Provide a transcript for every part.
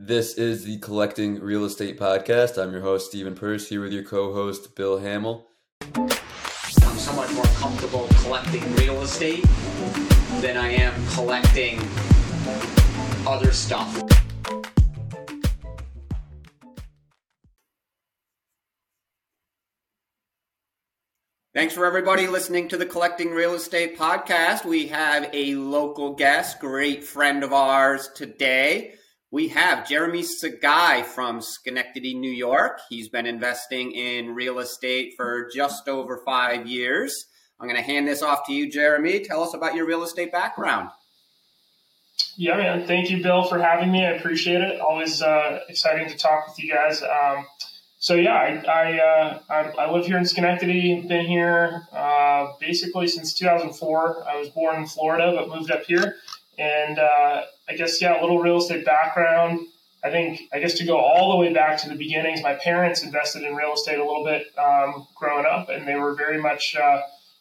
This is the Collecting Real Estate Podcast. I'm your host, Stephen Purse, here with your co host, Bill Hamill. I'm so much more comfortable collecting real estate than I am collecting other stuff. Thanks for everybody listening to the Collecting Real Estate podcast. We have a local guest, great friend of ours today. We have Jeremy Sagai from Schenectady, New York. He's been investing in real estate for just over five years. I'm going to hand this off to you, Jeremy. Tell us about your real estate background. Yeah, man. Thank you, Bill, for having me. I appreciate it. Always uh, exciting to talk with you guys. Um, so yeah, I I, uh, I, I live here in Schenectady. Been here uh, basically since 2004. I was born in Florida, but moved up here. And uh, I guess, yeah, a little real estate background. I think, I guess to go all the way back to the beginnings, my parents invested in real estate a little bit um, growing up, and they were very much uh,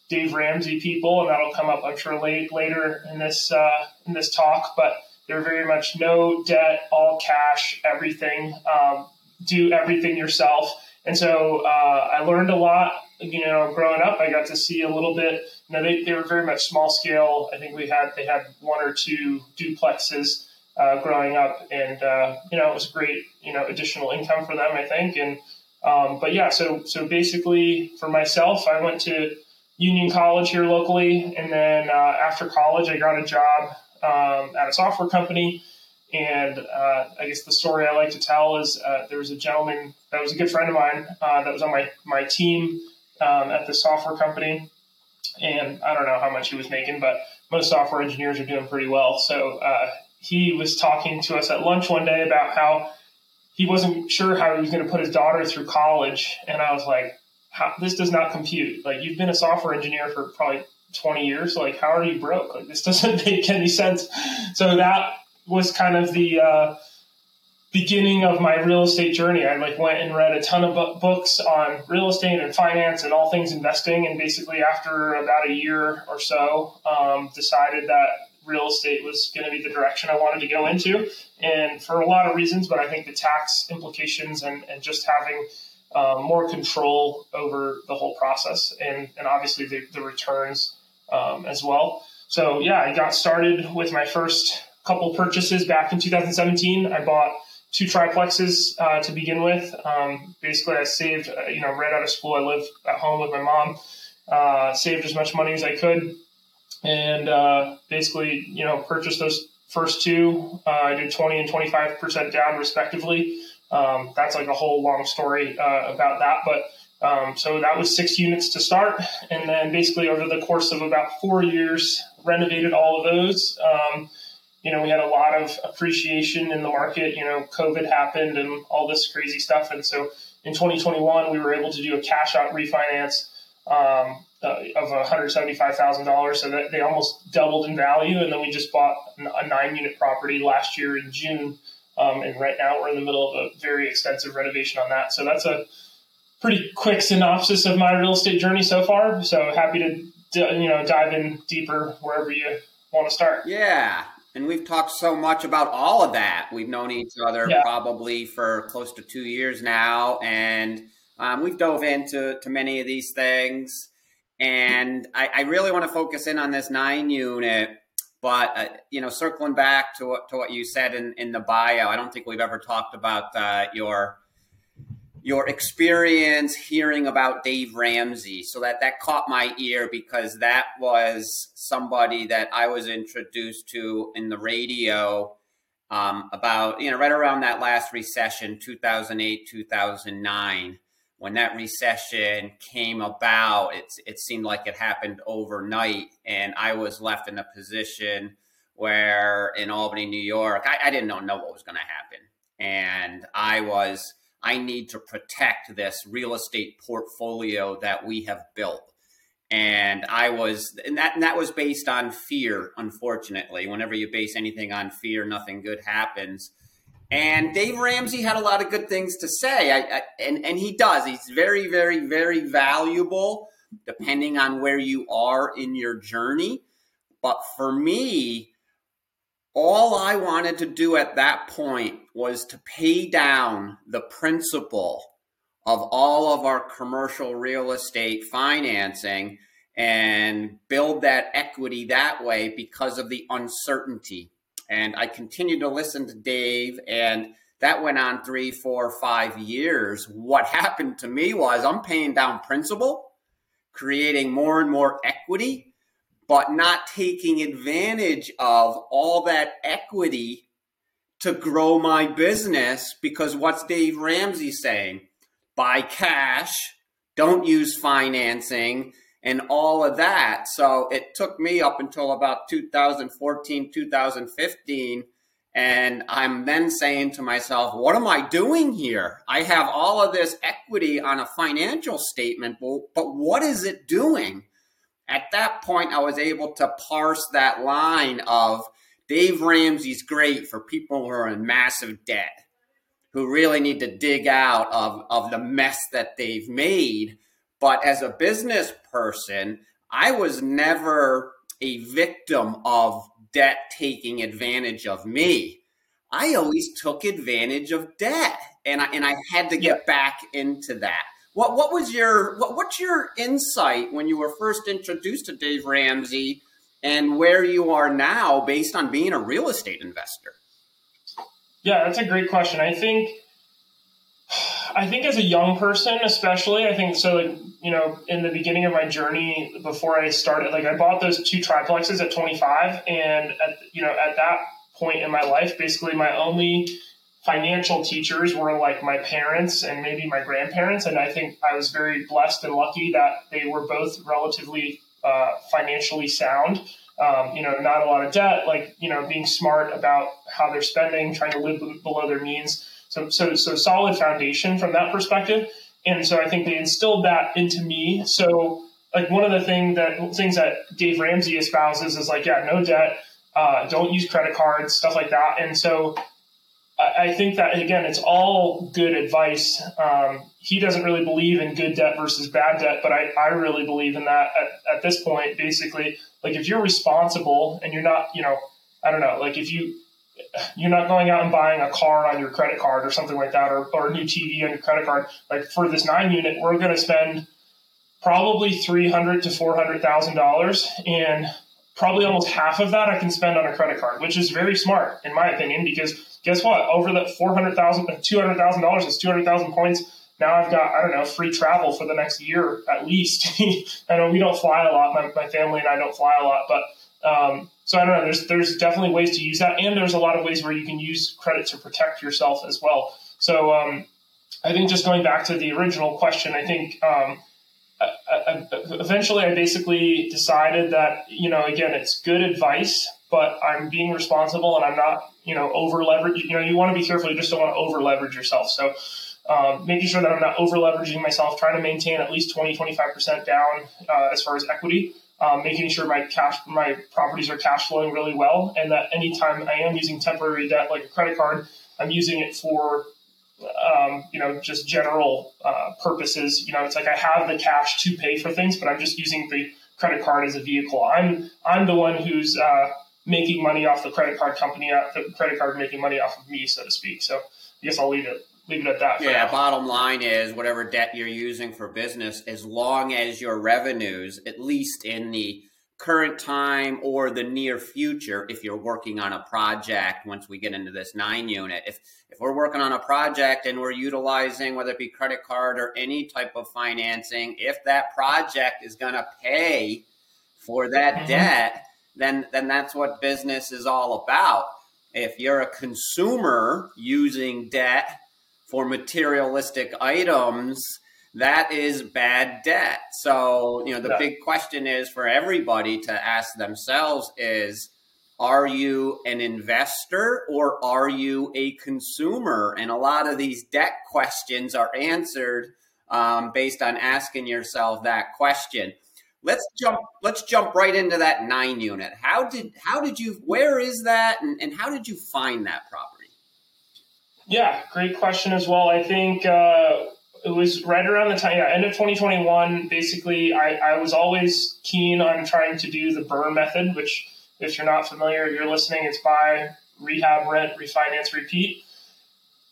Dave Ramsey people, and that'll come up, I'm sure, late, later in this uh, in this talk. But they're very much no debt, all cash, everything, um, do everything yourself. And so uh, I learned a lot, you know, growing up. I got to see a little bit you know, they, they were very much small scale. I think we had they had one or two duplexes uh, growing up, and uh, you know, it was great, you know, additional income for them. I think, and um, but yeah, so so basically for myself, I went to Union College here locally, and then uh, after college, I got a job um, at a software company. And uh, I guess the story I like to tell is uh, there was a gentleman that was a good friend of mine uh, that was on my my team um, at the software company and I don't know how much he was making, but most software engineers are doing pretty well. So uh, he was talking to us at lunch one day about how he wasn't sure how he was going to put his daughter through college, and I was like, "This does not compute. Like you've been a software engineer for probably 20 years. Like how are you broke? Like this doesn't make any sense." So that was kind of the uh, beginning of my real estate journey. I like went and read a ton of books on real estate and finance and all things investing. And basically, after about a year or so, um, decided that real estate was going to be the direction I wanted to go into. And for a lot of reasons, but I think the tax implications and, and just having um, more control over the whole process and, and obviously the, the returns um, as well. So, yeah, I got started with my first couple purchases back in 2017. I bought two triplexes uh, to begin with. Um, basically, I saved, uh, you know, right out of school, I live at home with my mom, uh, saved as much money as I could, and uh, basically, you know, purchased those first two. Uh, I did 20 and 25% down, respectively. Um, that's like a whole long story uh, about that. But um, so that was six units to start. And then basically, over the course of about four years, renovated all of those. Um, you know, we had a lot of appreciation in the market. You know, COVID happened and all this crazy stuff. And so in 2021, we were able to do a cash out refinance um, uh, of $175,000. So that they almost doubled in value. And then we just bought a nine unit property last year in June. Um, and right now we're in the middle of a very extensive renovation on that. So that's a pretty quick synopsis of my real estate journey so far. So happy to, you know, dive in deeper wherever you want to start. Yeah. And we've talked so much about all of that. We've known each other yeah. probably for close to two years now, and um, we've dove into to many of these things. And I, I really want to focus in on this nine unit, but uh, you know, circling back to what to what you said in, in the bio, I don't think we've ever talked about uh, your your experience hearing about Dave Ramsey. So that that caught my ear because that was somebody that I was introduced to in the radio um, about you know right around that last recession, two thousand eight, two thousand nine. When that recession came about, it, it seemed like it happened overnight, and I was left in a position where in Albany, New York, I, I didn't know, know what was going to happen, and I was I need to protect this real estate portfolio that we have built. And I was, and that, and that was based on fear, unfortunately. Whenever you base anything on fear, nothing good happens. And Dave Ramsey had a lot of good things to say. I, I, and, and he does. He's very, very, very valuable depending on where you are in your journey. But for me, all I wanted to do at that point was to pay down the principal of all of our commercial real estate financing and build that equity that way because of the uncertainty. And I continued to listen to Dave, and that went on three, four, five years. What happened to me was I'm paying down principal, creating more and more equity, but not taking advantage of all that equity to grow my business because what's Dave Ramsey saying? Buy cash, don't use financing, and all of that. So it took me up until about 2014, 2015. And I'm then saying to myself, what am I doing here? I have all of this equity on a financial statement, but what is it doing? At that point, I was able to parse that line of Dave Ramsey's great for people who are in massive debt, who really need to dig out of, of the mess that they've made. But as a business person, I was never a victim of debt taking advantage of me. I always took advantage of debt, and I and I had to get back into that. What what was your what, what's your insight when you were first introduced to Dave Ramsey, and where you are now based on being a real estate investor? Yeah, that's a great question. I think I think as a young person, especially, I think so. Like you know, in the beginning of my journey, before I started, like I bought those two triplexes at 25, and at you know at that point in my life, basically my only financial teachers were like my parents and maybe my grandparents, and I think I was very blessed and lucky that they were both relatively uh, financially sound. Um, you know, not a lot of debt, like you know, being smart about how they're spending, trying to live below their means. So, so, so solid foundation from that perspective. And so I think they instilled that into me. So like one of the thing that things that Dave Ramsey espouses is like, yeah, no debt, uh, don't use credit cards, stuff like that. And so I, think that again, it's all good advice. Um, he doesn't really believe in good debt versus bad debt, but I, I really believe in that at, at this point, basically, like if you're responsible and you're not, you know, I don't know, like if you, you're not going out and buying a car on your credit card or something like that, or, or a new TV on your credit card. Like for this nine unit, we're going to spend probably three hundred to four hundred thousand dollars, and probably almost half of that I can spend on a credit card, which is very smart in my opinion. Because guess what? Over that four hundred thousand, two hundred thousand dollars is two hundred thousand points. Now I've got I don't know free travel for the next year at least. I know we don't fly a lot. My, my family and I don't fly a lot, but um, so I don't know. There's there's definitely ways to use that, and there's a lot of ways where you can use credit to protect yourself as well. So um, I think just going back to the original question, I think um, I, I, eventually I basically decided that you know again it's good advice, but I'm being responsible and I'm not you know over leverage. You know you want to be careful. You just don't want to over leverage yourself. So. Um, making sure that I'm not over leveraging myself, trying to maintain at least 20, 25% down uh, as far as equity um, making sure my cash my properties are cash flowing really well, and that anytime I am using temporary debt like a credit card, I'm using it for um, you know just general uh, purposes. You know, it's like I have the cash to pay for things, but I'm just using the credit card as a vehicle. I'm I'm the one who's uh, making money off the credit card company, uh, the credit card making money off of me, so to speak. So I guess I'll leave it leave it at that. Yeah. Now. Bottom line is whatever debt you're using for business, as long as your revenues, at least in the current time or the near future, if you're working on a project, once we get into this nine unit, if if we're working on a project and we're utilizing whether it be credit card or any type of financing, if that project is going to pay for that mm-hmm. debt, then then that's what business is all about. If you're a consumer using debt for materialistic items, that is bad debt. So, you know, the yeah. big question is for everybody to ask themselves is are you an investor or are you a consumer? And a lot of these debt questions are answered um, based on asking yourself that question. Let's jump. Let's jump right into that nine unit. How did how did you? Where is that? And, and how did you find that property? Yeah, great question as well. I think uh, it was right around the time, yeah, end of 2021. Basically, I, I was always keen on trying to do the BRRRR method, which If you're not familiar, you're listening, it's buy, rehab, rent, refinance, repeat.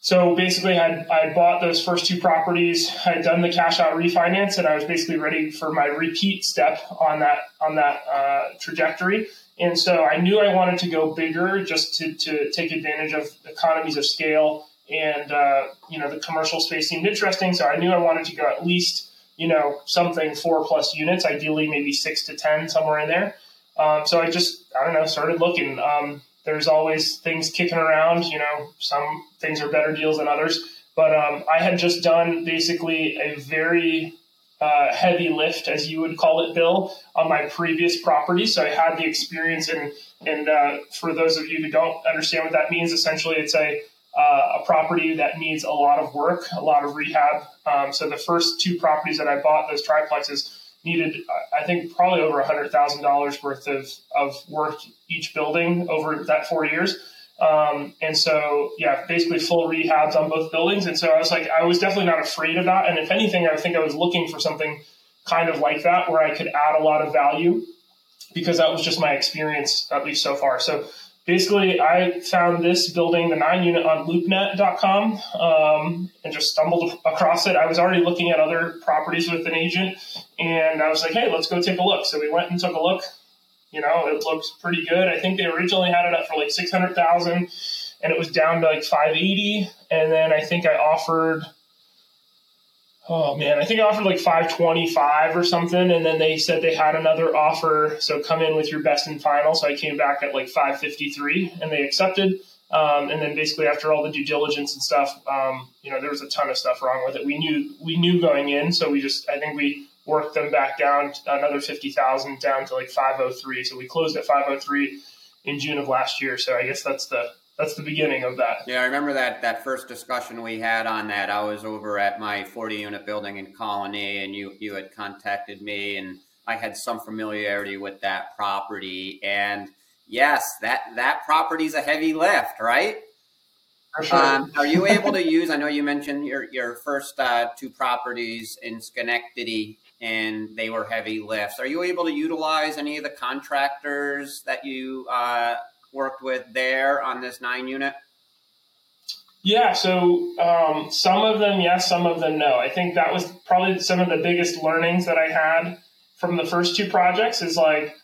So basically, I I bought those first two properties. I had done the cash out refinance, and I was basically ready for my repeat step on that on that uh, trajectory. And so I knew I wanted to go bigger, just to to take advantage of economies of scale. And uh, you know, the commercial space seemed interesting, so I knew I wanted to go at least you know something four plus units, ideally maybe six to ten, somewhere in there. Um, so I just I don't know, started looking. Um, there's always things kicking around. You know, some things are better deals than others. But um, I had just done basically a very uh, heavy lift, as you would call it, Bill, on my previous property. So I had the experience, and and uh, for those of you who don't understand what that means, essentially it's a uh, a property that needs a lot of work, a lot of rehab. Um, so the first two properties that I bought, those triplexes, needed, I think, probably over $100,000 worth of, of work each building over that four years. Um, and so, yeah, basically full rehabs on both buildings. And so I was like, I was definitely not afraid of that. And if anything, I think I was looking for something kind of like that where I could add a lot of value because that was just my experience, at least so far. So basically, I found this building, the nine unit, on loopnet.com um, and just stumbled across it. I was already looking at other properties with an agent, and I was like, hey, let's go take a look. So we went and took a look. You know, it looks pretty good. I think they originally had it up for like 600000 and it was down to like 580 And then I think I offered oh man, I think I offered like 525 or something. And then they said they had another offer. So come in with your best and final. So I came back at like 553 and they accepted. Um, and then basically after all the due diligence and stuff, um, you know, there was a ton of stuff wrong with it. We knew, we knew going in. So we just, I think we worked them back down another 50,000 down to like 503. So we closed at 503 in June of last year. So I guess that's the, that's the beginning of that. Yeah, I remember that that first discussion we had on that. I was over at my 40 unit building in Colonie, and you you had contacted me, and I had some familiarity with that property. And yes, that that property's a heavy lift, right? Sure. Um, are you able to use? I know you mentioned your your first uh, two properties in Schenectady, and they were heavy lifts. Are you able to utilize any of the contractors that you uh, worked with there on this nine unit? Yeah, so um, some of them yes, some of them no. I think that was probably some of the biggest learnings that I had from the first two projects is like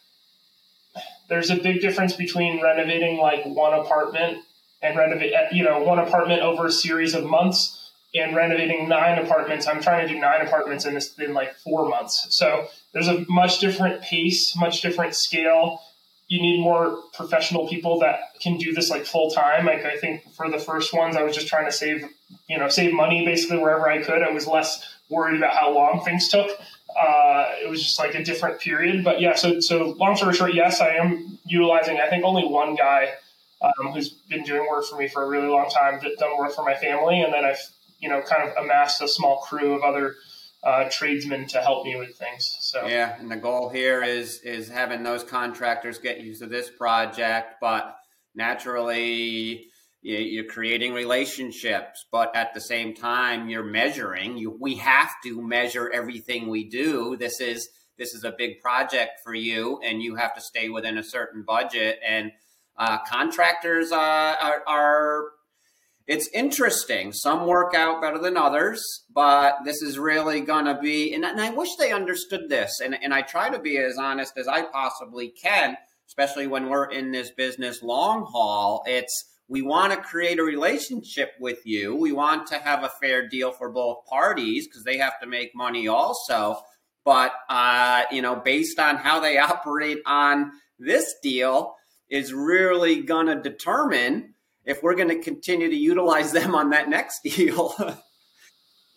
there's a big difference between renovating like one apartment and renovate you know one apartment over a series of months and renovating nine apartments. I'm trying to do nine apartments in this in like four months. So there's a much different pace, much different scale you need more professional people that can do this like full time. Like I think for the first ones, I was just trying to save, you know, save money basically wherever I could. I was less worried about how long things took. Uh, it was just like a different period. But yeah, so so long story short, yes, I am utilizing. I think only one guy um, who's been doing work for me for a really long time, that done work for my family, and then I've you know kind of amassed a small crew of other uh, tradesmen to help me with things. So yeah, and the goal here is is having those contractors get used to this project, but naturally you're creating relationships, but at the same time you're measuring. You, we have to measure everything we do. This is this is a big project for you, and you have to stay within a certain budget. And uh, contractors uh, are, are it's interesting. Some work out better than others, but this is really going to be, and, and, I wish they understood this. And, and I try to be as honest as I possibly can, especially when we're in this business long haul. It's, we want to create a relationship with you. We want to have a fair deal for both parties because they have to make money also. But, uh, you know, based on how they operate on this deal, is really going to determine if we're going to continue to utilize them on that next deal.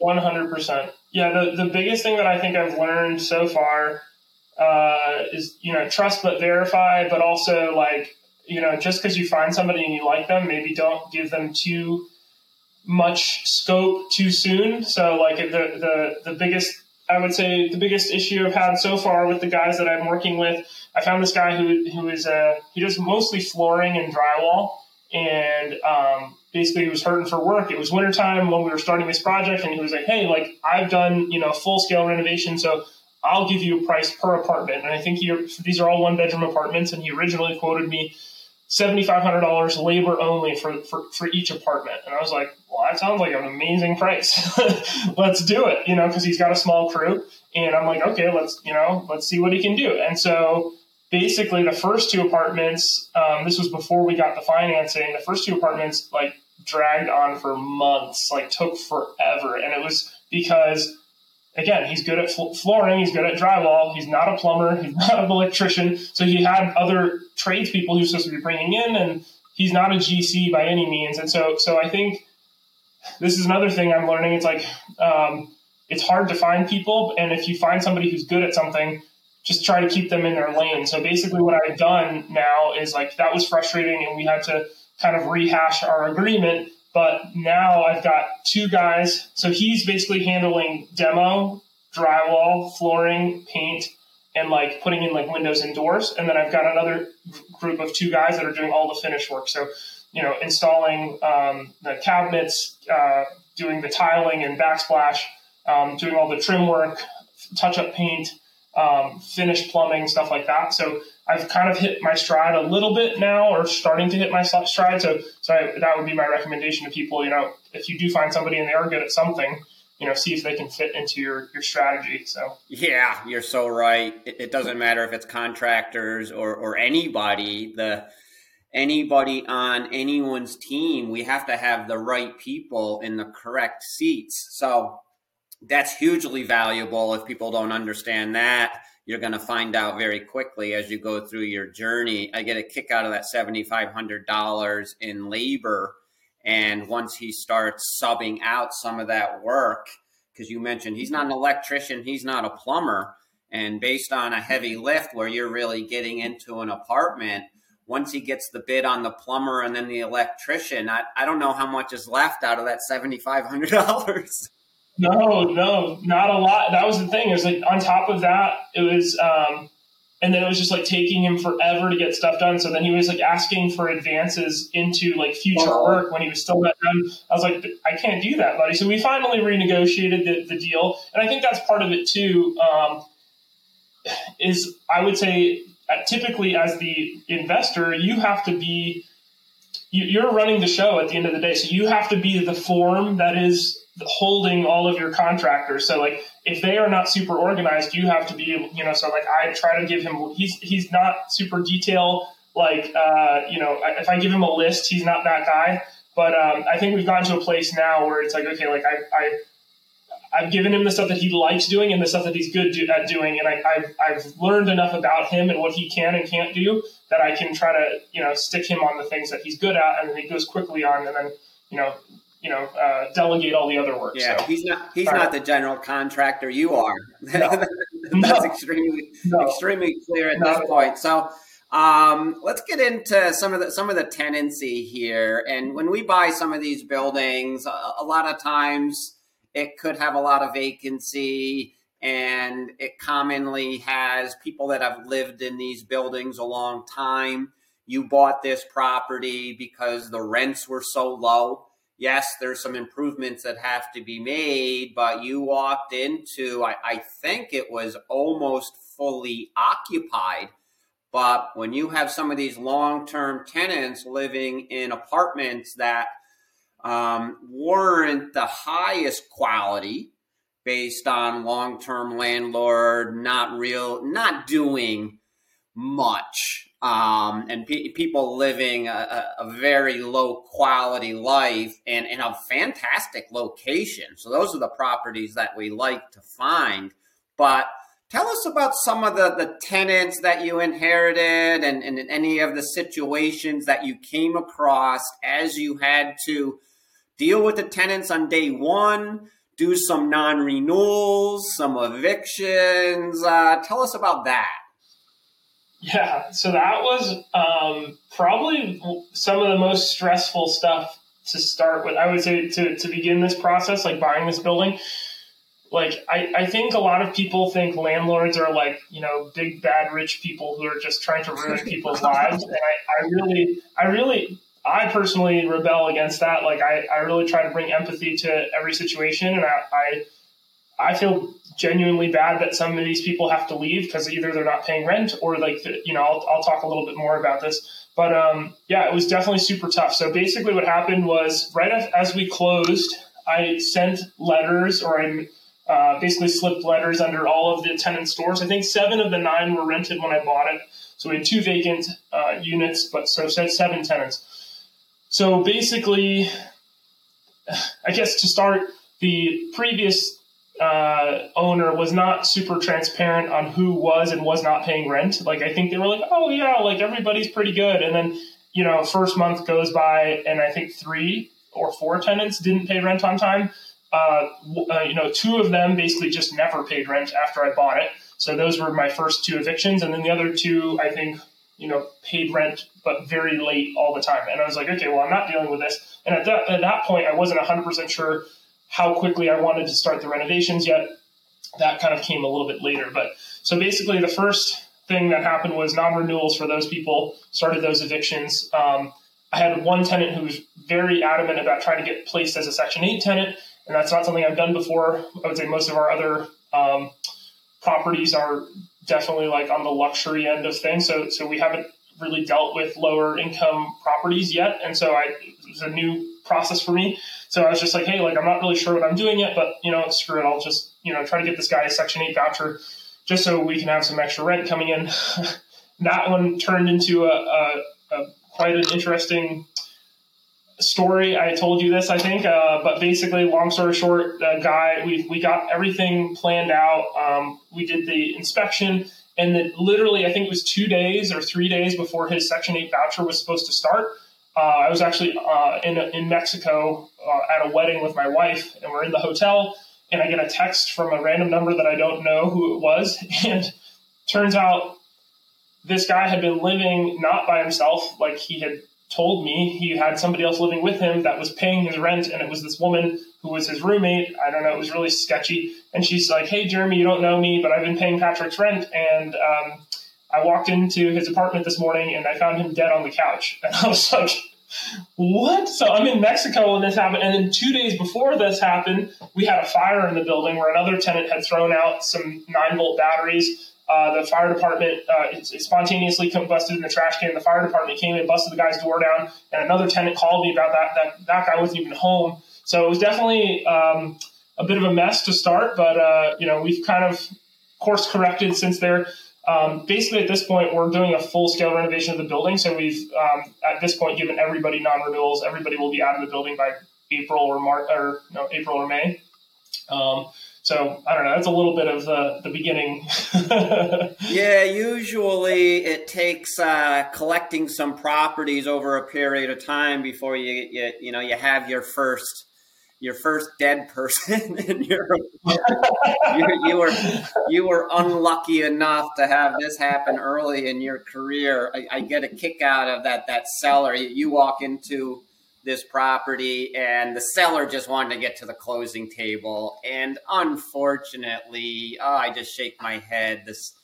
100%. Yeah, the, the biggest thing that I think I've learned so far uh, is, you know, trust but verify, but also like, you know, just because you find somebody and you like them, maybe don't give them too much scope too soon. So like the, the, the biggest, I would say the biggest issue I've had so far with the guys that I'm working with, I found this guy who, who is, uh, he does mostly flooring and drywall and um, basically he was hurting for work. It was wintertime when we were starting this project, and he was like, "Hey, like I've done you know full scale renovation, so I'll give you a price per apartment. And I think he, these are all one bedroom apartments. And he originally quoted me $7,500 labor only for, for, for each apartment. And I was like, well, that sounds like an amazing price. let's do it, you know, because he's got a small crew. And I'm like, okay, let's, you know, let's see what he can do. And so basically the first two apartments, um, this was before we got the financing, the first two apartments like dragged on for months, like took forever. And it was because again, he's good at flooring, he's good at drywall, he's not a plumber, he's not an electrician. So he had other tradespeople he was supposed to be bringing in, and he's not a GC by any means. And so, so I think this is another thing I'm learning. It's like um, it's hard to find people, and if you find somebody who's good at something, just try to keep them in their lane. So basically, what I've done now is like that was frustrating, and we had to kind of rehash our agreement but now I've got two guys. So he's basically handling demo, drywall, flooring, paint, and like putting in like windows and doors. And then I've got another group of two guys that are doing all the finish work. So, you know, installing um, the cabinets, uh, doing the tiling and backsplash, um, doing all the trim work, touch up paint, um, finish plumbing, stuff like that. So I've kind of hit my stride a little bit now, or starting to hit my stride. So, so I, that would be my recommendation to people. You know, if you do find somebody and they are good at something, you know, see if they can fit into your your strategy. So, yeah, you're so right. It, it doesn't matter if it's contractors or or anybody. The anybody on anyone's team, we have to have the right people in the correct seats. So that's hugely valuable. If people don't understand that you're going to find out very quickly as you go through your journey. I get a kick out of that $7,500 in labor. And once he starts subbing out some of that work, because you mentioned he's not an electrician, he's not a plumber. And based on a heavy lift where you're really getting into an apartment, once he gets the bid on the plumber and then the electrician, I, I don't know how much is left out of that $7,500. No, no, not a lot. That was the thing. It was like on top of that, it was, um, and then it was just like taking him forever to get stuff done. So then he was like asking for advances into like future oh. work when he was still not done. I was like, I can't do that, buddy. So we finally renegotiated the, the deal, and I think that's part of it too. Um, is I would say uh, typically as the investor, you have to be you're running the show at the end of the day, so you have to be the form that is holding all of your contractors. So like if they are not super organized, you have to be you know. So like I try to give him he's he's not super detail. Like uh, you know, if I give him a list, he's not that guy. But um, I think we've gotten to a place now where it's like okay, like I, I I've given him the stuff that he likes doing and the stuff that he's good do, at doing, and I, have I've learned enough about him and what he can and can't do that I can try to you know stick him on the things that he's good at, and then he goes quickly on, and then you know you know, uh, delegate all the other work. Yeah, so, he's not he's not the general contractor. You are. No. That's no. extremely no. extremely clear at this point. So. Um, let's get into some of the some of the tenancy here. And when we buy some of these buildings, a, a lot of times it could have a lot of vacancy, and it commonly has people that have lived in these buildings a long time. You bought this property because the rents were so low yes, there's some improvements that have to be made, but you walked into, I, I, think it was almost fully occupied. But when you have some of these long term tenants living in apartments that um, weren't the highest quality based on long term landlord, not real, not doing much um, and pe- people living a, a, very low quality life and in a fantastic location. So those are the properties that we like to find. But tell us about some of the, the tenants that you inherited and, and any of the situations that you came across as you had to deal with the tenants on day one, do some non renewals, some evictions. Uh, tell us about that. Yeah, so that was um, probably some of the most stressful stuff to start with. I would say to, to begin this process, like buying this building. Like, I, I think a lot of people think landlords are like, you know, big bad rich people who are just trying to ruin people's lives. And I, I really, I really, I personally rebel against that. Like, I, I really try to bring empathy to every situation. And I, I I feel genuinely bad that some of these people have to leave because either they're not paying rent or like the, you know I'll, I'll talk a little bit more about this. But um, yeah it was definitely super tough. So basically what happened was right as, we closed i sent letters or i uh, basically slipped letters under all of the tenant stores. I think seven of the nine were rented when i bought it. So we had two vacant uh, units but so said seven tenants. So basically i guess to start the previous uh, owner was not super transparent on who was and was not paying rent. Like I think they were like, oh yeah, like everybody's pretty good, and then you know, first month goes by, and I think three or four tenants didn't pay rent on time. Uh, uh, you know, two of them basically just never paid rent after I bought it. So those were my first two evictions, and then the other two, I think, you know, paid rent but very late all the time. And I was like, okay, well, I'm not dealing with this. And at that at that point, I wasn't 100 percent sure how quickly I wanted to start the renovations yet. That kind of came a little bit later. But so basically, the first thing that happened was non renewals for those people, started those evictions. Um, I had one tenant who was very adamant about trying to get placed as a Section 8 tenant, and that's not something I've done before. I would say most of our other um, properties are definitely like on the luxury end of things. So, so we haven't really dealt with lower income properties yet. And so I, it was a new process for me. So I was just like, hey, like I'm not really sure what I'm doing yet, but you know, screw it. I'll just you know try to get this guy a Section Eight voucher just so we can have some extra rent coming in. that one turned into a, a, a, quite an interesting story. I told you this, I think, uh, but basically, long story short, the guy we we got everything planned out. Um, we did the inspection. And that literally, I think it was two days or three days before his Section 8 voucher was supposed to start, uh, I was actually uh, in in Mexico uh, at a wedding with my wife, and we're in the hotel, and I get a text from a random number that I don't know who it was, and turns out this guy had been living not by himself, like he had told me. He had somebody else living with him that was paying his rent, and it was this woman who was his roommate. I don't know; it was really sketchy. And she's like, "Hey, Jeremy, you don't know me, but I've been paying Patrick's rent, and." Um, I walked into his apartment this morning and I found him dead on the couch. And I was like, what? So I'm in Mexico when this happened. And then two days before this happened, we had a fire in the building where another tenant had thrown out some nine volt batteries. Uh, the fire department uh, it, it spontaneously combusted in the trash can. The fire department came and busted the guy's door down. And another tenant called me about that. That, that guy wasn't even home. So it was definitely um, a bit of a mess to start. But, uh, you know, we've kind of course corrected since there. Um, basically, at this point, we're doing a full scale renovation of the building. So we've, um, at this point, given everybody non renewals. Everybody will be out of the building by April or March, or no, April or May. Um, so I don't know. That's a little bit of the the beginning. yeah, usually it takes uh, collecting some properties over a period of time before you you you know you have your first your first dead person you're, you, you were you were unlucky enough to have this happen early in your career. I, I, get a kick out of that that seller. You walk into this property and the seller just wanted to get to the closing table. And unfortunately oh, i just shake my head. This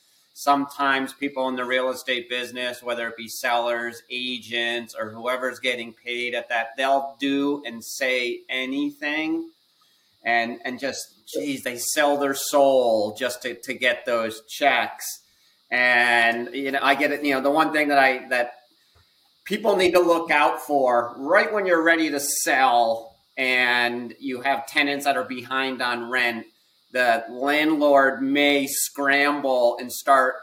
sometimes people in the real estate business, whether it be sellers, agents, or whoever's getting paid at that, they'll do and say anything and and just geez, they sell their soul just to, to get those checks. And you know, I get it, you know, the one thing that I that people need to look out for right when you're ready to sell and you have tenants that are behind on rent the landlord may scramble and start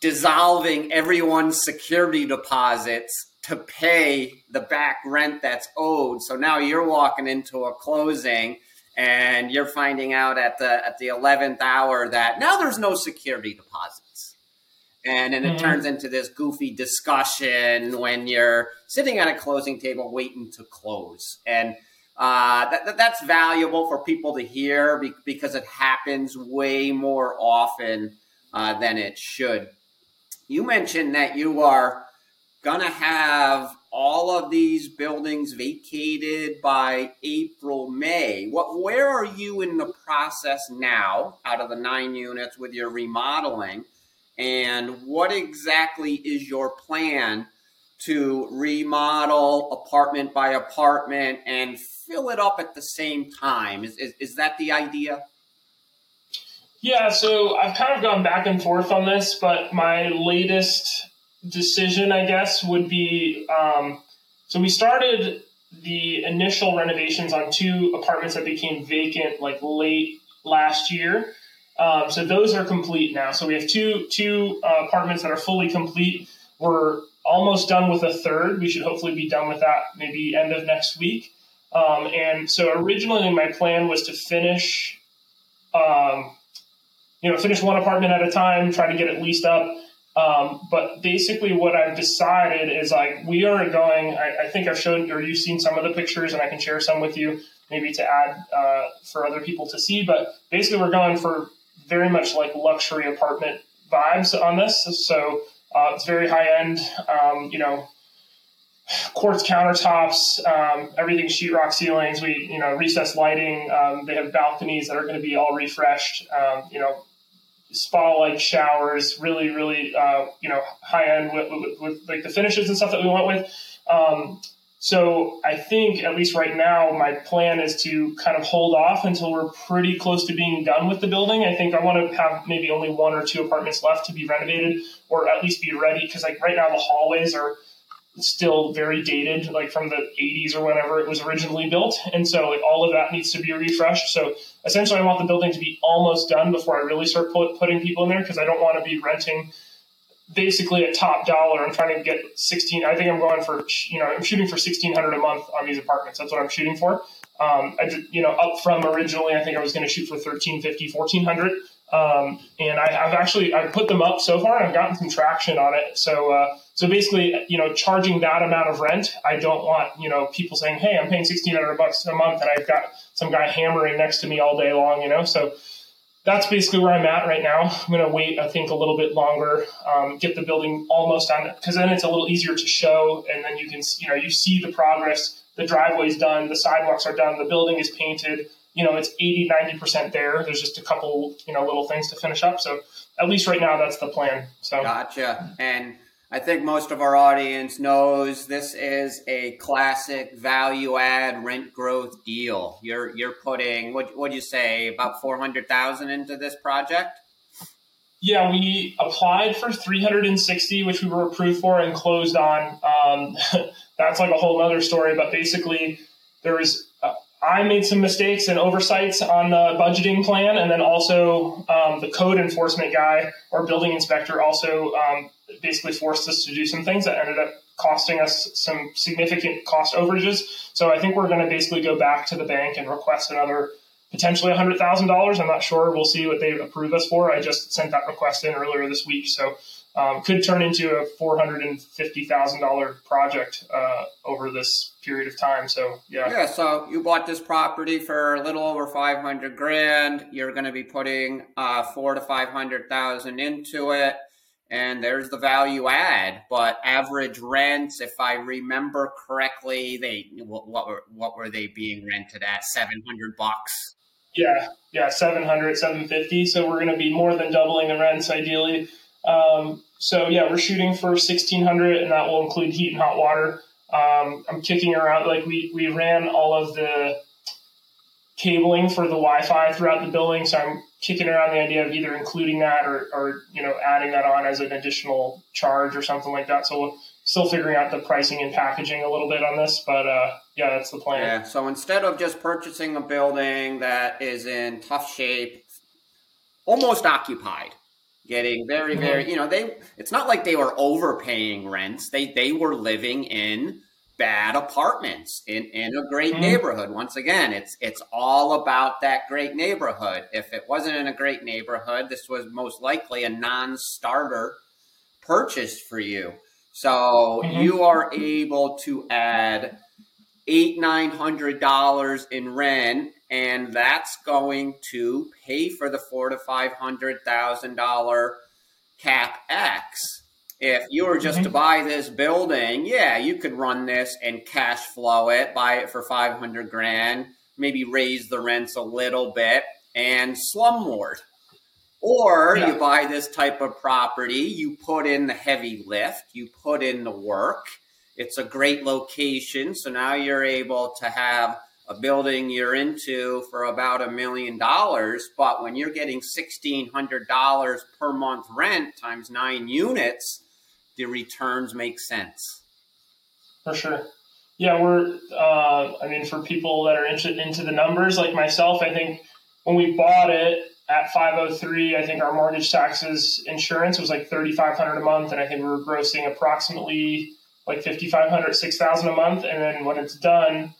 dissolving everyone's security deposits to pay the back rent that's owed. So now you're walking into a closing and you're finding out at the at the 11th hour that now there's no security deposits. And then it mm-hmm. turns into this goofy discussion when you're sitting at a closing table waiting to close. And uh, that, that's valuable for people to hear because it happens way more often uh, than it should. You mentioned that you are going to have all of these buildings vacated by April, May. What, where are you in the process now out of the nine units with your remodeling? And what exactly is your plan to remodel apartment by apartment and fill it up at the same time. Is, is, is that the idea? Yeah, so I've kind of gone back and forth on this, but my latest decision, I guess, would be um, so we started the initial renovations on two apartments that became vacant like late last year. Um, so those are complete now. So we have two two uh, apartments that are fully complete. We're almost done with a third. We should hopefully be done with that maybe end of next week. Um, and so originally my plan was to finish, um, you know, finish one apartment at a time, try to get it leased up. Um, but basically, what I've decided is like we are going. I, I, think I've shown or you've seen some of the pictures, and I can share some with you, maybe to add uh, for other people to see. But basically, we're going for very much like luxury apartment vibes on this. So uh, it's very high end. Um, you know, quartz countertops, um, everything sheetrock ceilings. We, you know, recessed lighting. Um, they have balconies that are going to be all refreshed. Um, you know, spa-like showers. Really, really, uh, you know, high end with, with, with, like the finishes and stuff that we went with. So I think at least right now, my plan is to kind of hold off until we're pretty close to being done with the building. I think I want to have maybe only one or two apartments left to be renovated, or at least be ready. Because like right now, the hallways are still very dated, like from the 80s or whenever it was originally built. And so like all of that needs to be refreshed. So essentially, I want the building to be almost done before I really start put, putting people in there because I don't want to be renting basically at top dollar. I'm trying to get 16. I think I'm going for you know I'm shooting for 1600 a month on these apartments. That's what I'm shooting for. Um, I did, you know, up from originally, I think I was going to shoot for 1350, 1400. Um, and I, have actually I've put them up so far, and I've gotten some traction on it. So uh, so basically, you know, charging that amount of rent, I don't want you know people saying, "Hey, I'm paying sixteen hundred bucks a month," and I've got some guy hammering next to me all day long. You know, so that's basically where I'm at right now. I'm going to wait, I think, a little bit longer, um, get the building almost done, because then it's a little easier to show, and then you can, you know, you see the progress. The driveway's done, the sidewalks are done, the building is painted you know, it's 80, 90% there. There's just a couple, you know, little things to finish up. So at least right now, that's the plan. So gotcha. And I think most of our audience knows this is a classic value add rent growth deal. You're, you're putting, what would you say, about 400,000 into this project? Yeah, we applied for 360, which we were approved for and closed on. Um, that's like a whole other story, but basically there was I made some mistakes and oversights on the budgeting plan, and then also um, the code enforcement guy or building inspector also um, basically forced us to do some things that ended up costing us some significant cost overages. So I think we're going to basically go back to the bank and request another potentially $100,000. I'm not sure. We'll see what they approve us for. I just sent that request in earlier this week. So um, could turn into a $450,000 project uh, over this period of time. So, yeah. Yeah. So you bought this property for a little over 500 grand. You're going to be putting uh, four to 500,000 into it. And there's the value add, but average rents, if I remember correctly, they what, what were what were they being rented at? Seven hundred bucks. Yeah, yeah, 700, 750. So we're going to be more than doubling the rents ideally. Um, so yeah, we're shooting for 1600 and that will include heat and hot water. Um, I'm kicking around, like we, we ran all of the cabling for the Wi-Fi throughout the building. So I'm kicking around the idea of either including that or, or, you know, adding that on as an additional charge or something like that. So we're still figuring out the pricing and packaging a little bit on this, but, uh, yeah, that's the plan. Yeah. So instead of just purchasing a building that is in tough shape, almost occupied, getting very mm-hmm. very you know they it's not like they were overpaying rents they they were living in bad apartments in in a great mm-hmm. neighborhood once again it's it's all about that great neighborhood if it wasn't in a great neighborhood this was most likely a non-starter purchase for you so mm-hmm. you are able to add eight nine hundred dollars in rent and that's going to pay for the four to five hundred thousand dollar cap X. If you were just mm-hmm. to buy this building, yeah, you could run this and cash flow it, buy it for five hundred grand, maybe raise the rents a little bit, and slumlord. Or yeah. you buy this type of property, you put in the heavy lift, you put in the work. It's a great location, so now you're able to have a building you're into for about a million dollars, but when you're getting $1,600 per month rent times nine units, the returns make sense. For sure. Yeah, we're, uh, I mean, for people that are interested into the numbers like myself, I think when we bought it at 503, I think our mortgage taxes insurance was like 3500 a month. And I think we were grossing approximately like 5500 6000 a month. And then when it's done,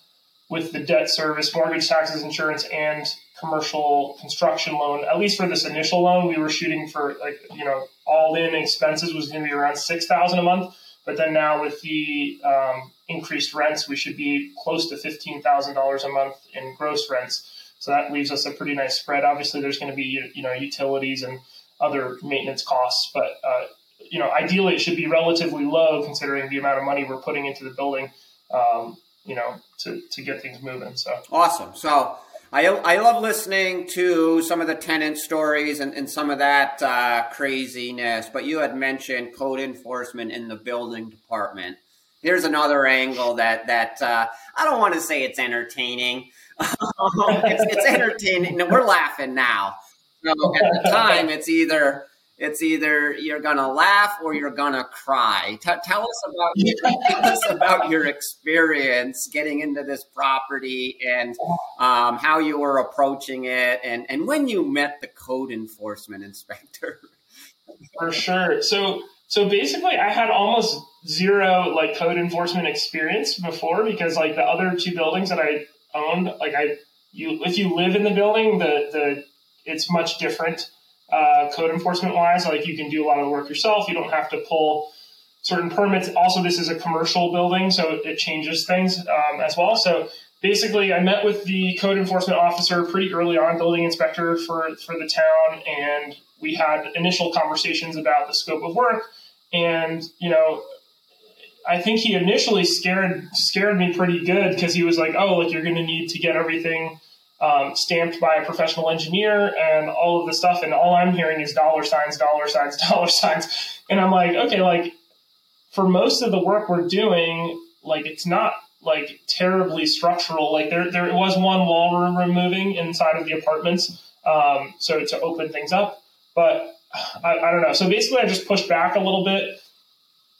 with the debt service, mortgage, taxes, insurance, and commercial construction loan. At least for this initial loan, we were shooting for like you know all in expenses was going to be around six thousand a month. But then now with the um, increased rents, we should be close to fifteen thousand dollars a month in gross rents. So that leaves us a pretty nice spread. Obviously, there's going to be you know utilities and other maintenance costs, but uh, you know ideally it should be relatively low considering the amount of money we're putting into the building. Um, you know, to, to get things moving. So awesome. So I, I love listening to some of the tenant stories and, and some of that uh, craziness, but you had mentioned code enforcement in the building department. Here's another angle that, that uh, I don't want to say it's entertaining. it's, it's entertaining. We're laughing now. So at the time, it's either it's either you're gonna laugh or you're gonna cry. T- tell us about tell us about your experience getting into this property and um, how you were approaching it, and and when you met the code enforcement inspector. For sure. So so basically, I had almost zero like code enforcement experience before because like the other two buildings that I owned, like I you if you live in the building, the the it's much different uh, code enforcement wise. Like you can do a lot of the work yourself. You don't have to pull certain permits. Also, this is a commercial building, so it changes things um, as well. So basically, I met with the code enforcement officer pretty early on, building inspector for for the town, and we had initial conversations about the scope of work. And you know, I think he initially scared scared me pretty good because he was like, "Oh, like you're going to need to get everything." Um, stamped by a professional engineer and all of the stuff. And all I'm hearing is dollar signs, dollar signs, dollar signs. And I'm like, okay, like for most of the work we're doing, like it's not like terribly structural. Like there, there was one wall we're removing inside of the apartments. Um, so to open things up, but I, I don't know. So basically I just pushed back a little bit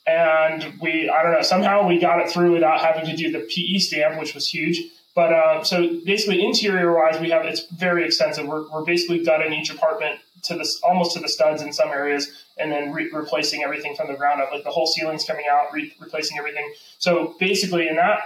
and we, I don't know, somehow we got it through without having to do the PE stamp, which was huge. But uh, so basically, interior wise, we have it's very extensive. We're, we're basically gutting each apartment to this almost to the studs in some areas, and then re- replacing everything from the ground up. Like the whole ceiling's coming out, re- replacing everything. So basically, in that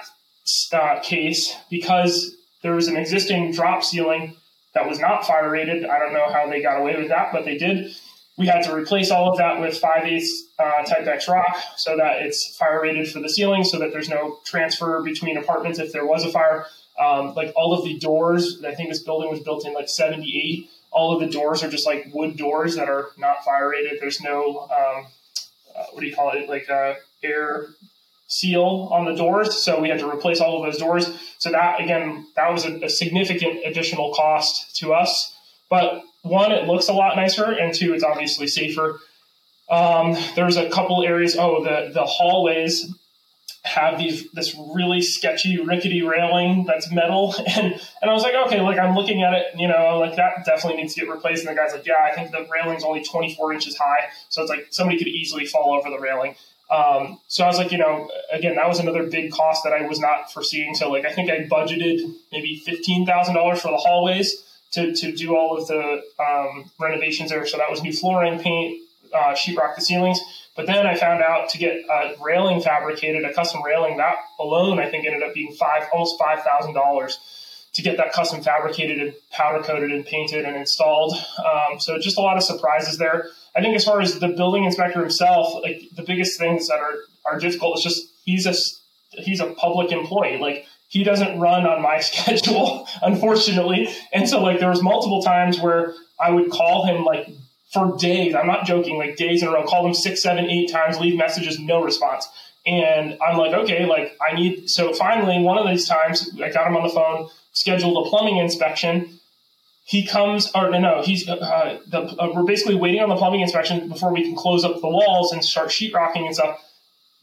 uh, case, because there was an existing drop ceiling that was not fire rated, I don't know how they got away with that, but they did. We had to replace all of that with 5 8 uh, Type X rock so that it's fire rated for the ceiling, so that there's no transfer between apartments if there was a fire. Um, like all of the doors, I think this building was built in like 78. All of the doors are just like wood doors that are not fire rated. There's no, um, uh, what do you call it, like uh, air seal on the doors. So we had to replace all of those doors. So that, again, that was a, a significant additional cost to us. But one, it looks a lot nicer, and two, it's obviously safer. Um, there's a couple areas. Oh, the the hallways have these this really sketchy rickety railing that's metal. And and I was like okay like I'm looking at it you know like that definitely needs to get replaced. And the guy's like yeah I think the railing's only 24 inches high. So it's like somebody could easily fall over the railing. Um, so I was like you know again that was another big cost that I was not foreseeing. So like I think I budgeted maybe fifteen thousand dollars for the hallways to, to do all of the um, renovations there so that was new flooring paint uh, sheetrock the ceilings but then I found out to get a railing fabricated, a custom railing, that alone I think ended up being five almost five thousand dollars to get that custom fabricated and powder coated and painted and installed. Um, so just a lot of surprises there. I think as far as the building inspector himself, like the biggest things that are are difficult is just he's a he's a public employee. Like he doesn't run on my schedule, unfortunately. And so like there was multiple times where I would call him like for days. I'm not joking, like days in a row. Call him six, seven, eight times, leave messages, no response. And I'm like, okay, like I need. So finally, one of these times, I got him on the phone, scheduled a plumbing inspection. He comes, or no, no he's uh, the, uh, we're basically waiting on the plumbing inspection before we can close up the walls and start sheetrocking and stuff.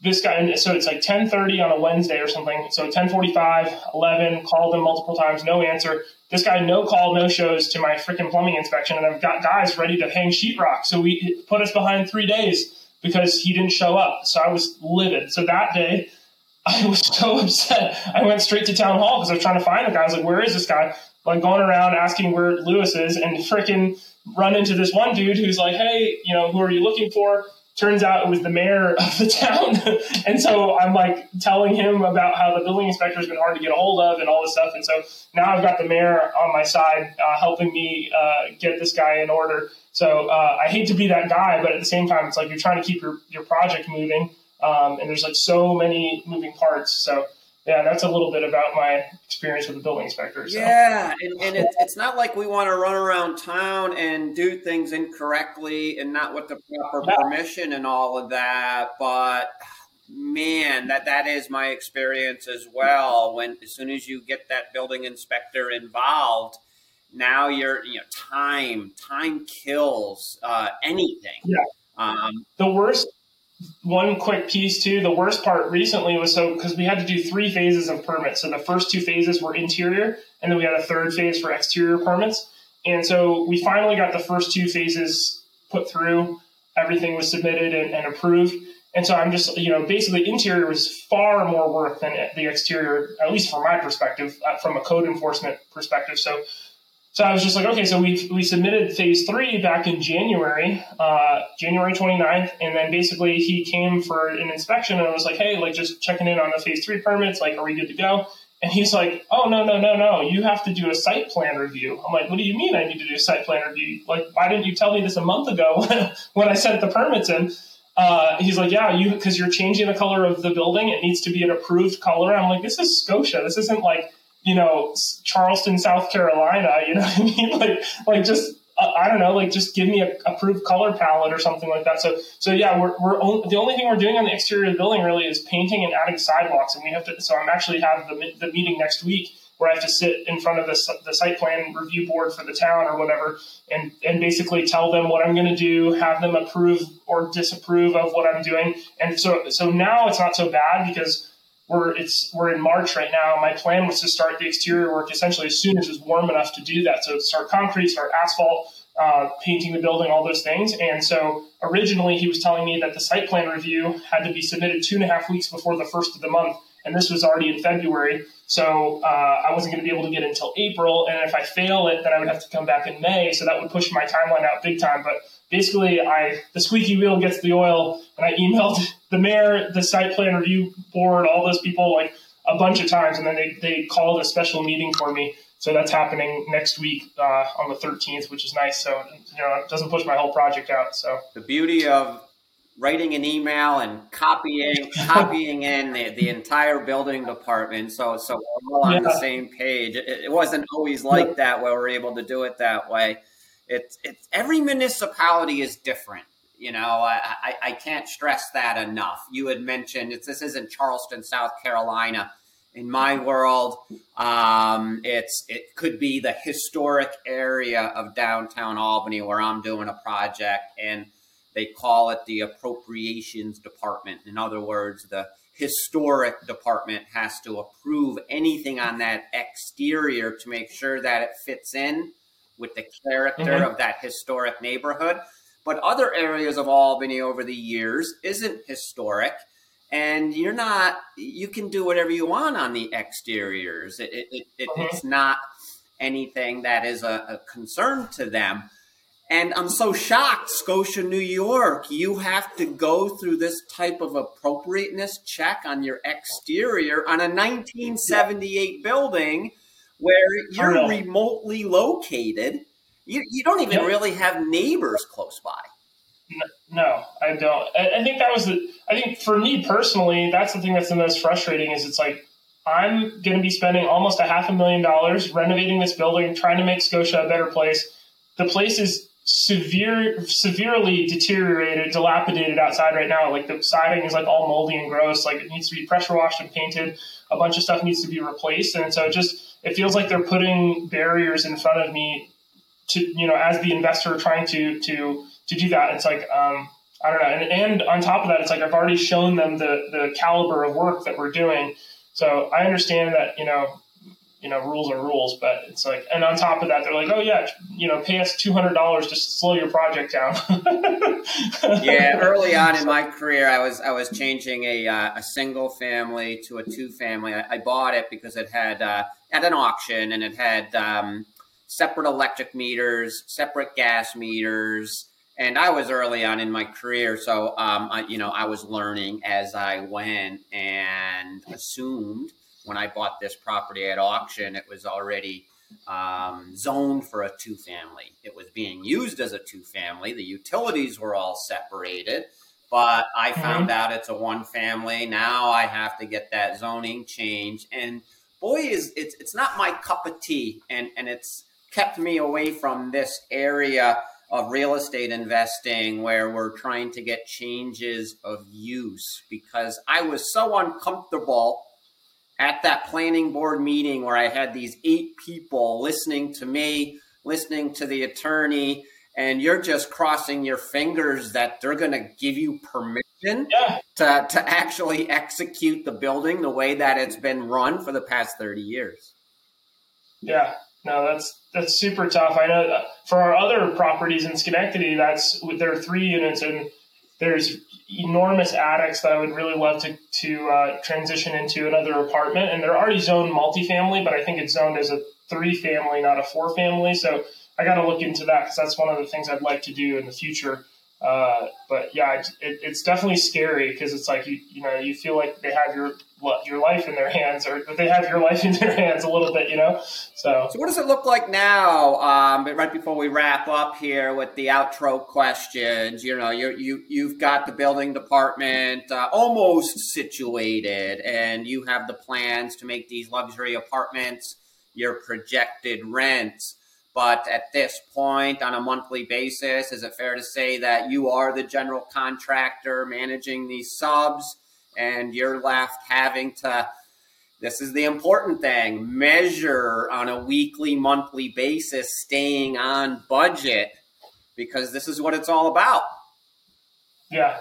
This guy, so it's like 1030 on a Wednesday or something. So 1045, 11, called him multiple times, no answer. This guy no call, no shows to my freaking plumbing inspection. And I've got guys ready to hang sheetrock. So we put us behind three days because he didn't show up. So I was livid. So that day, I was so upset. I went straight to town hall because I was trying to find the guy. I was like, where is this guy? Like going around asking where Lewis is and freaking run into this one dude who's like, hey, you know, who are you looking for? Turns out it was the mayor of the town. and so I'm like telling him about how the building inspector has been hard to get a hold of and all this stuff. And so now I've got the mayor on my side uh, helping me uh, get this guy in order. So uh, I hate to be that guy, but at the same time, it's like you're trying to keep your, your project moving. Um, and there's like so many moving parts. So yeah, that's a little bit about my experience with the building inspector. So. Yeah, and, and it, it's not like we want to run around town and do things incorrectly and not with the proper permission and all of that. But man, that that is my experience as well. When as soon as you get that building inspector involved, now you're you know time time kills uh, anything. Yeah. Um, the worst one quick piece too. The worst part recently was so because we had to do three phases of permits. So the first two phases were interior, and then we had a third phase for exterior permits. And so we finally got the first two phases put through. Everything was submitted and, and approved. And so I'm just, you know, basically interior was far more work than the exterior, at least from my perspective, uh, from a code enforcement perspective. So so I was just like, okay, so we we submitted phase three back in January, uh, January 29th. And then basically he came for an inspection and I was like, hey, like just checking in on the phase three permits. Like, are we good to go? And he's like, oh, no, no, no, no. You have to do a site plan review. I'm like, what do you mean I need to do a site plan review? Like, why didn't you tell me this a month ago when I sent the permits in? Uh, he's like, yeah, you because you're changing the color of the building. It needs to be an approved color. I'm like, this is Scotia. This isn't like you know, Charleston, South Carolina, you know what I mean? Like, like just, uh, I don't know, like just give me a approved color palette or something like that. So, so yeah, we're, we're on, the only thing we're doing on the exterior of the building really is painting and adding sidewalks. And we have to, so I'm actually have the, the meeting next week where I have to sit in front of the, the site plan review board for the town or whatever, and, and basically tell them what I'm going to do, have them approve or disapprove of what I'm doing. And so, so now it's not so bad because we're it's we're in March right now. My plan was to start the exterior work essentially as soon as it's warm enough to do that. So start concrete, start asphalt, uh, painting the building, all those things. And so originally he was telling me that the site plan review had to be submitted two and a half weeks before the first of the month, and this was already in February. So uh, I wasn't going to be able to get it until April, and if I fail it, then I would have to come back in May. So that would push my timeline out big time. But basically I the squeaky wheel gets the oil, and I emailed the mayor, the site plan review board, all those people like a bunch of times, and then they they called a special meeting for me. So that's happening next week uh, on the 13th, which is nice. So you know, it doesn't push my whole project out. So the beauty of writing an email and copying copying in the, the entire building department so so we're all on yeah. the same page it, it, wasn't always like that where we're able to do it that way it's it's every municipality is different. You know, I, I, I can't stress that enough. You had mentioned it's, this isn't Charleston, South Carolina. In my world, um, it's it could be the historic area of downtown Albany where I'm doing a project, and they call it the appropriations department. In other words, the historic department has to approve anything on that exterior to make sure that it fits in with the character mm-hmm. of that historic neighborhood. But other areas of Albany over the years isn't historic. And you're not, you can do whatever you want on the exteriors. It, it, it, mm-hmm. It's not anything that is a, a concern to them. And I'm so shocked, Scotia, New York, you have to go through this type of appropriateness check on your exterior on a 1978 building where you're remotely located. You, you don't even yep. really have neighbors close by. No, I don't. I, I think that was the. I think for me personally, that's the thing that's the most frustrating. Is it's like I'm going to be spending almost a half a million dollars renovating this building, trying to make Scotia a better place. The place is severe, severely deteriorated, dilapidated outside right now. Like the siding is like all moldy and gross. Like it needs to be pressure washed and painted. A bunch of stuff needs to be replaced, and so just it feels like they're putting barriers in front of me to you know as the investor trying to to to do that it's like um, I don't know. And, and on top of that, it's like I've already shown them the the caliber of work that we're doing. So I understand that you know you know, rules are rules, but it's like, and on top of that, they're like, oh yeah, you know, pay us two hundred dollars to slow your project down. yeah, early on in my career, I was I was changing a uh, a single family to a two family. I, I bought it because it had uh, at an auction and it had um, separate electric meters, separate gas meters. And I was early on in my career, so um, I, you know I was learning as I went, and assumed when I bought this property at auction, it was already um, zoned for a two family. It was being used as a two family. The utilities were all separated, but I mm-hmm. found out it's a one family. Now I have to get that zoning change. And boy, is it's it's not my cup of tea, and and it's kept me away from this area of real estate investing where we're trying to get changes of use because I was so uncomfortable at that planning board meeting where I had these eight people listening to me, listening to the attorney, and you're just crossing your fingers that they're going to give you permission yeah. to, to actually execute the building the way that it's been run for the past 30 years. Yeah, no, that's that's super tough. I know uh, for our other properties in Schenectady, that's there are three units and there's enormous attics that I would really love to to uh, transition into another apartment, and they're already zoned multifamily, but I think it's zoned as a three family, not a four family. So I got to look into that because that's one of the things I'd like to do in the future. Uh, but yeah, it, it, it's definitely scary because it's like you you know you feel like they have your your life in their hands, or they have your life in their hands a little bit, you know. So, so what does it look like now? Um, right before we wrap up here with the outro questions, you know, you you you've got the building department uh, almost situated, and you have the plans to make these luxury apartments your projected rents. But at this point, on a monthly basis, is it fair to say that you are the general contractor managing these subs and you're left having to, this is the important thing, measure on a weekly, monthly basis, staying on budget because this is what it's all about. Yeah.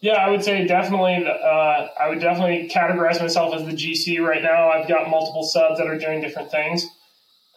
Yeah, I would say definitely. Uh, I would definitely categorize myself as the GC right now. I've got multiple subs that are doing different things.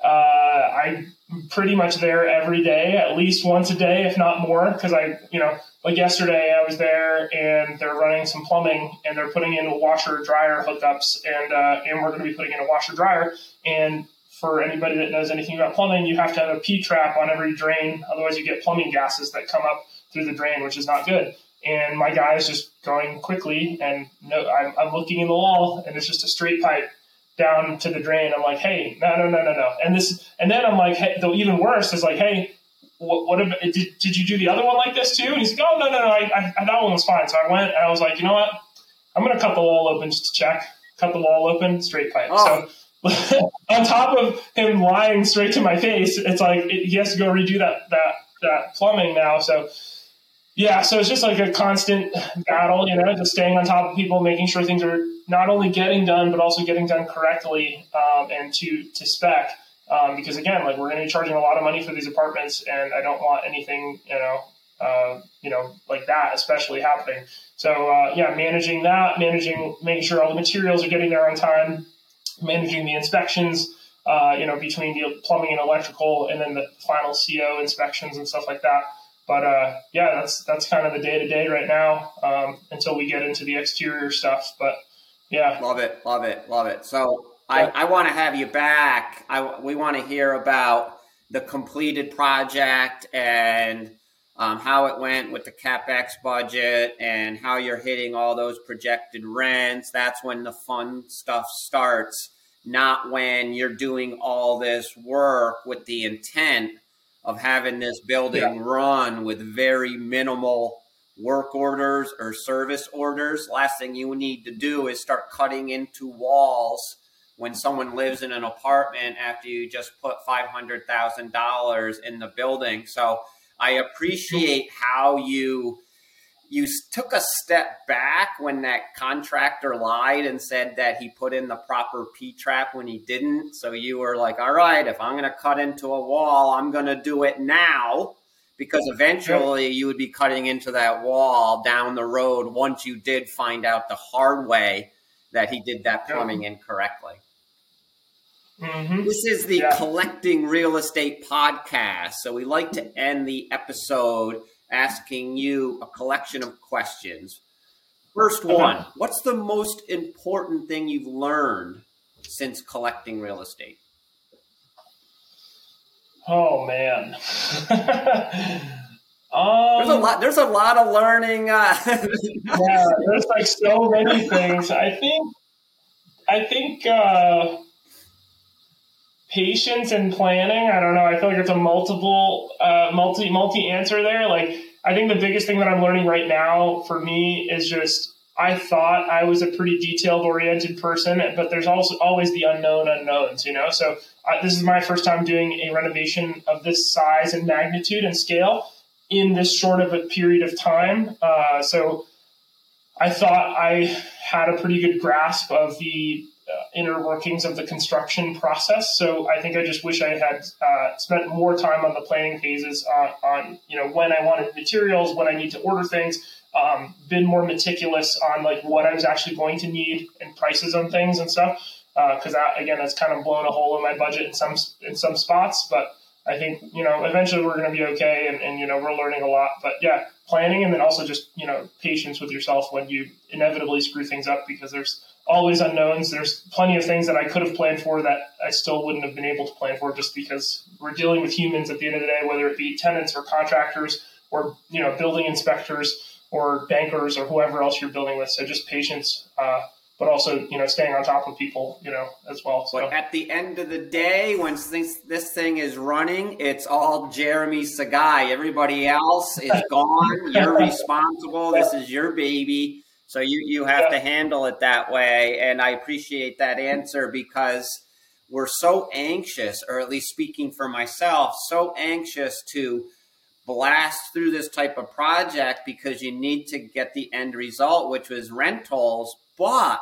Uh, I'm pretty much there every day, at least once a day, if not more, because I, you know, like yesterday I was there and they're running some plumbing and they're putting in a washer dryer hookups and uh, and we're going to be putting in a washer dryer and for anybody that knows anything about plumbing, you have to have a P trap on every drain, otherwise you get plumbing gases that come up through the drain, which is not good. And my guy is just going quickly, and no, I'm, I'm looking in the wall, and it's just a straight pipe down to the drain. I'm like, hey, no, no, no, no, no. And this, and then I'm like, hey, though even worse is like, hey, what, what about, did, did you do the other one like this too? And he's like, oh, no, no, no, I, I, that one was fine. So I went and I was like, you know what? I'm going to cut the wall open just to check. Cut the wall open, straight pipe. Oh. So on top of him lying straight to my face, it's like it, he has to go redo that, that, that plumbing now. So yeah, so it's just like a constant battle, you know, just staying on top of people, making sure things are not only getting done, but also getting done correctly um, and to to spec. Um, because again, like we're going to be charging a lot of money for these apartments, and I don't want anything, you know, uh, you know, like that, especially happening. So uh, yeah, managing that, managing, making sure all the materials are getting there on time, managing the inspections, uh, you know, between the plumbing and electrical, and then the final CO inspections and stuff like that. But uh, yeah, that's that's kind of the day to day right now um, until we get into the exterior stuff. But yeah, love it, love it, love it. So yeah. I, I want to have you back. I we want to hear about the completed project and um, how it went with the capex budget and how you're hitting all those projected rents. That's when the fun stuff starts, not when you're doing all this work with the intent of having this building yeah. run with very minimal work orders or service orders. Last thing you need to do is start cutting into walls when someone lives in an apartment after you just put $500,000 in the building. So I appreciate how you you took a step back when that contractor lied and said that he put in the proper P trap when he didn't. So you were like, all right, if I'm going to cut into a wall, I'm going to do it now because eventually you would be cutting into that wall down the road once you did find out the hard way that he did that plumbing incorrectly. Mm-hmm. This is the yeah. Collecting Real Estate podcast. So we like to end the episode asking you a collection of questions. First one What's the most important thing you've learned since collecting real estate? Oh man. um, there's a lot. There's a lot of learning. Uh... yeah, there's like so many things. I think. I think uh, patience and planning. I don't know. I feel like it's a multiple, uh, multi, multi answer there. Like I think the biggest thing that I'm learning right now for me is just I thought I was a pretty detailed oriented person, but there's also always the unknown unknowns, you know. So uh, this is my first time doing a renovation of this size and magnitude and scale in this short of a period of time. Uh, so I thought I had a pretty good grasp of the inner workings of the construction process. So I think I just wish I had uh, spent more time on the planning phases on, on, you know when I wanted materials, when I need to order things, um, been more meticulous on like what I was actually going to need and prices on things and stuff. Because uh, again, that's kind of blown a hole in my budget in some in some spots. But I think you know eventually we're going to be okay, and, and you know we're learning a lot. But yeah, planning and then also just you know patience with yourself when you inevitably screw things up because there's always unknowns. There's plenty of things that I could have planned for that I still wouldn't have been able to plan for just because we're dealing with humans at the end of the day, whether it be tenants or contractors or you know building inspectors or bankers or whoever else you're building with. So just patience, uh, but also you know staying on top of people, you know, as well. So. But at the end of the day, when this, this thing is running, it's all Jeremy Sagaille. Everybody else is gone. You're responsible. This is your baby. So you, you have yeah. to handle it that way. And I appreciate that answer because we're so anxious, or at least speaking for myself, so anxious to blast through this type of project because you need to get the end result, which was rentals. But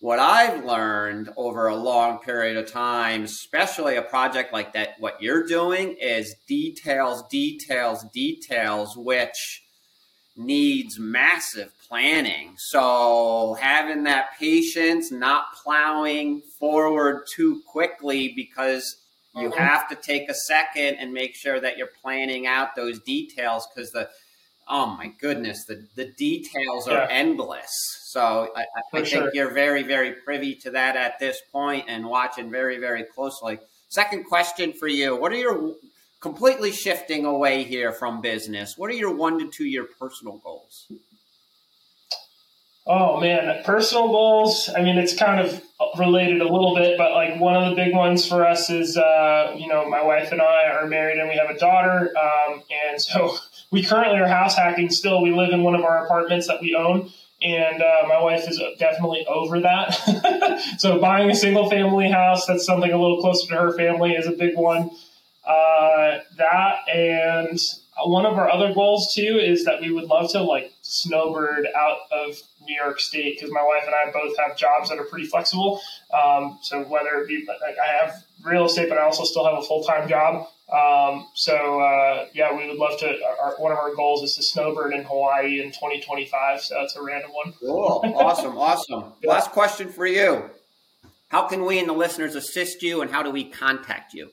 what I've learned over a long period of time, especially a project like that, what you're doing is details, details, details, which needs massive planning. So having that patience, not plowing forward too quickly because you mm-hmm. have to take a second and make sure that you're planning out those details because the oh my goodness the, the details are yeah. endless so i, I think sure. you're very very privy to that at this point and watching very very closely second question for you what are your completely shifting away here from business what are your one to two year personal goals Oh man, personal goals. I mean, it's kind of related a little bit, but like one of the big ones for us is, uh, you know, my wife and I are married and we have a daughter. Um, and so we currently are house hacking still. We live in one of our apartments that we own. And uh, my wife is definitely over that. so buying a single family house, that's something a little closer to her family, is a big one. Uh, that and one of our other goals too is that we would love to like snowbird out of New York State because my wife and I both have jobs that are pretty flexible. Um, so whether it be like I have real estate, but I also still have a full time job. Um, so uh, yeah, we would love to. Our, one of our goals is to snowbird in Hawaii in 2025. So that's a random one. Cool, awesome, awesome. Last question for you: How can we and the listeners assist you, and how do we contact you?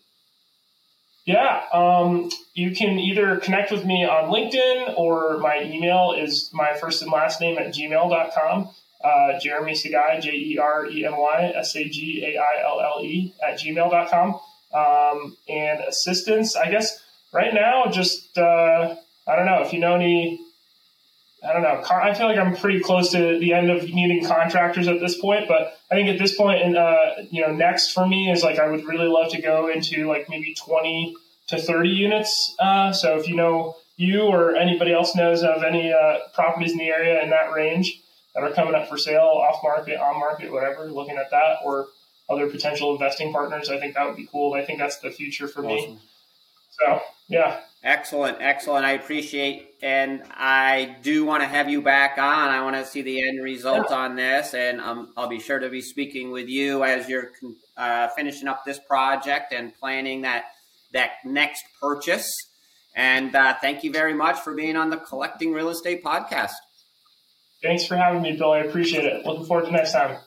Yeah, um, you can either connect with me on LinkedIn or my email is my first and last name at gmail.com. Uh, Jeremy Sagaille, J E R E M Y S A G A I L L E, at gmail.com. Um, and assistance, I guess right now, just, uh, I don't know if you know any, I don't know. I feel like I'm pretty close to the end of needing contractors at this point, but I think at this point, and uh, you know, next for me is like I would really love to go into like maybe 20 to 30 units. Uh, so if you know you or anybody else knows of any uh, properties in the area in that range that are coming up for sale, off market, on market, whatever, looking at that or other potential investing partners, I think that would be cool. I think that's the future for awesome. me. So yeah. Excellent, excellent. I appreciate, and I do want to have you back on. I want to see the end result yeah. on this, and um, I'll be sure to be speaking with you as you're uh, finishing up this project and planning that that next purchase. And uh, thank you very much for being on the Collecting Real Estate podcast. Thanks for having me, Bill. I appreciate it. Looking forward to next time.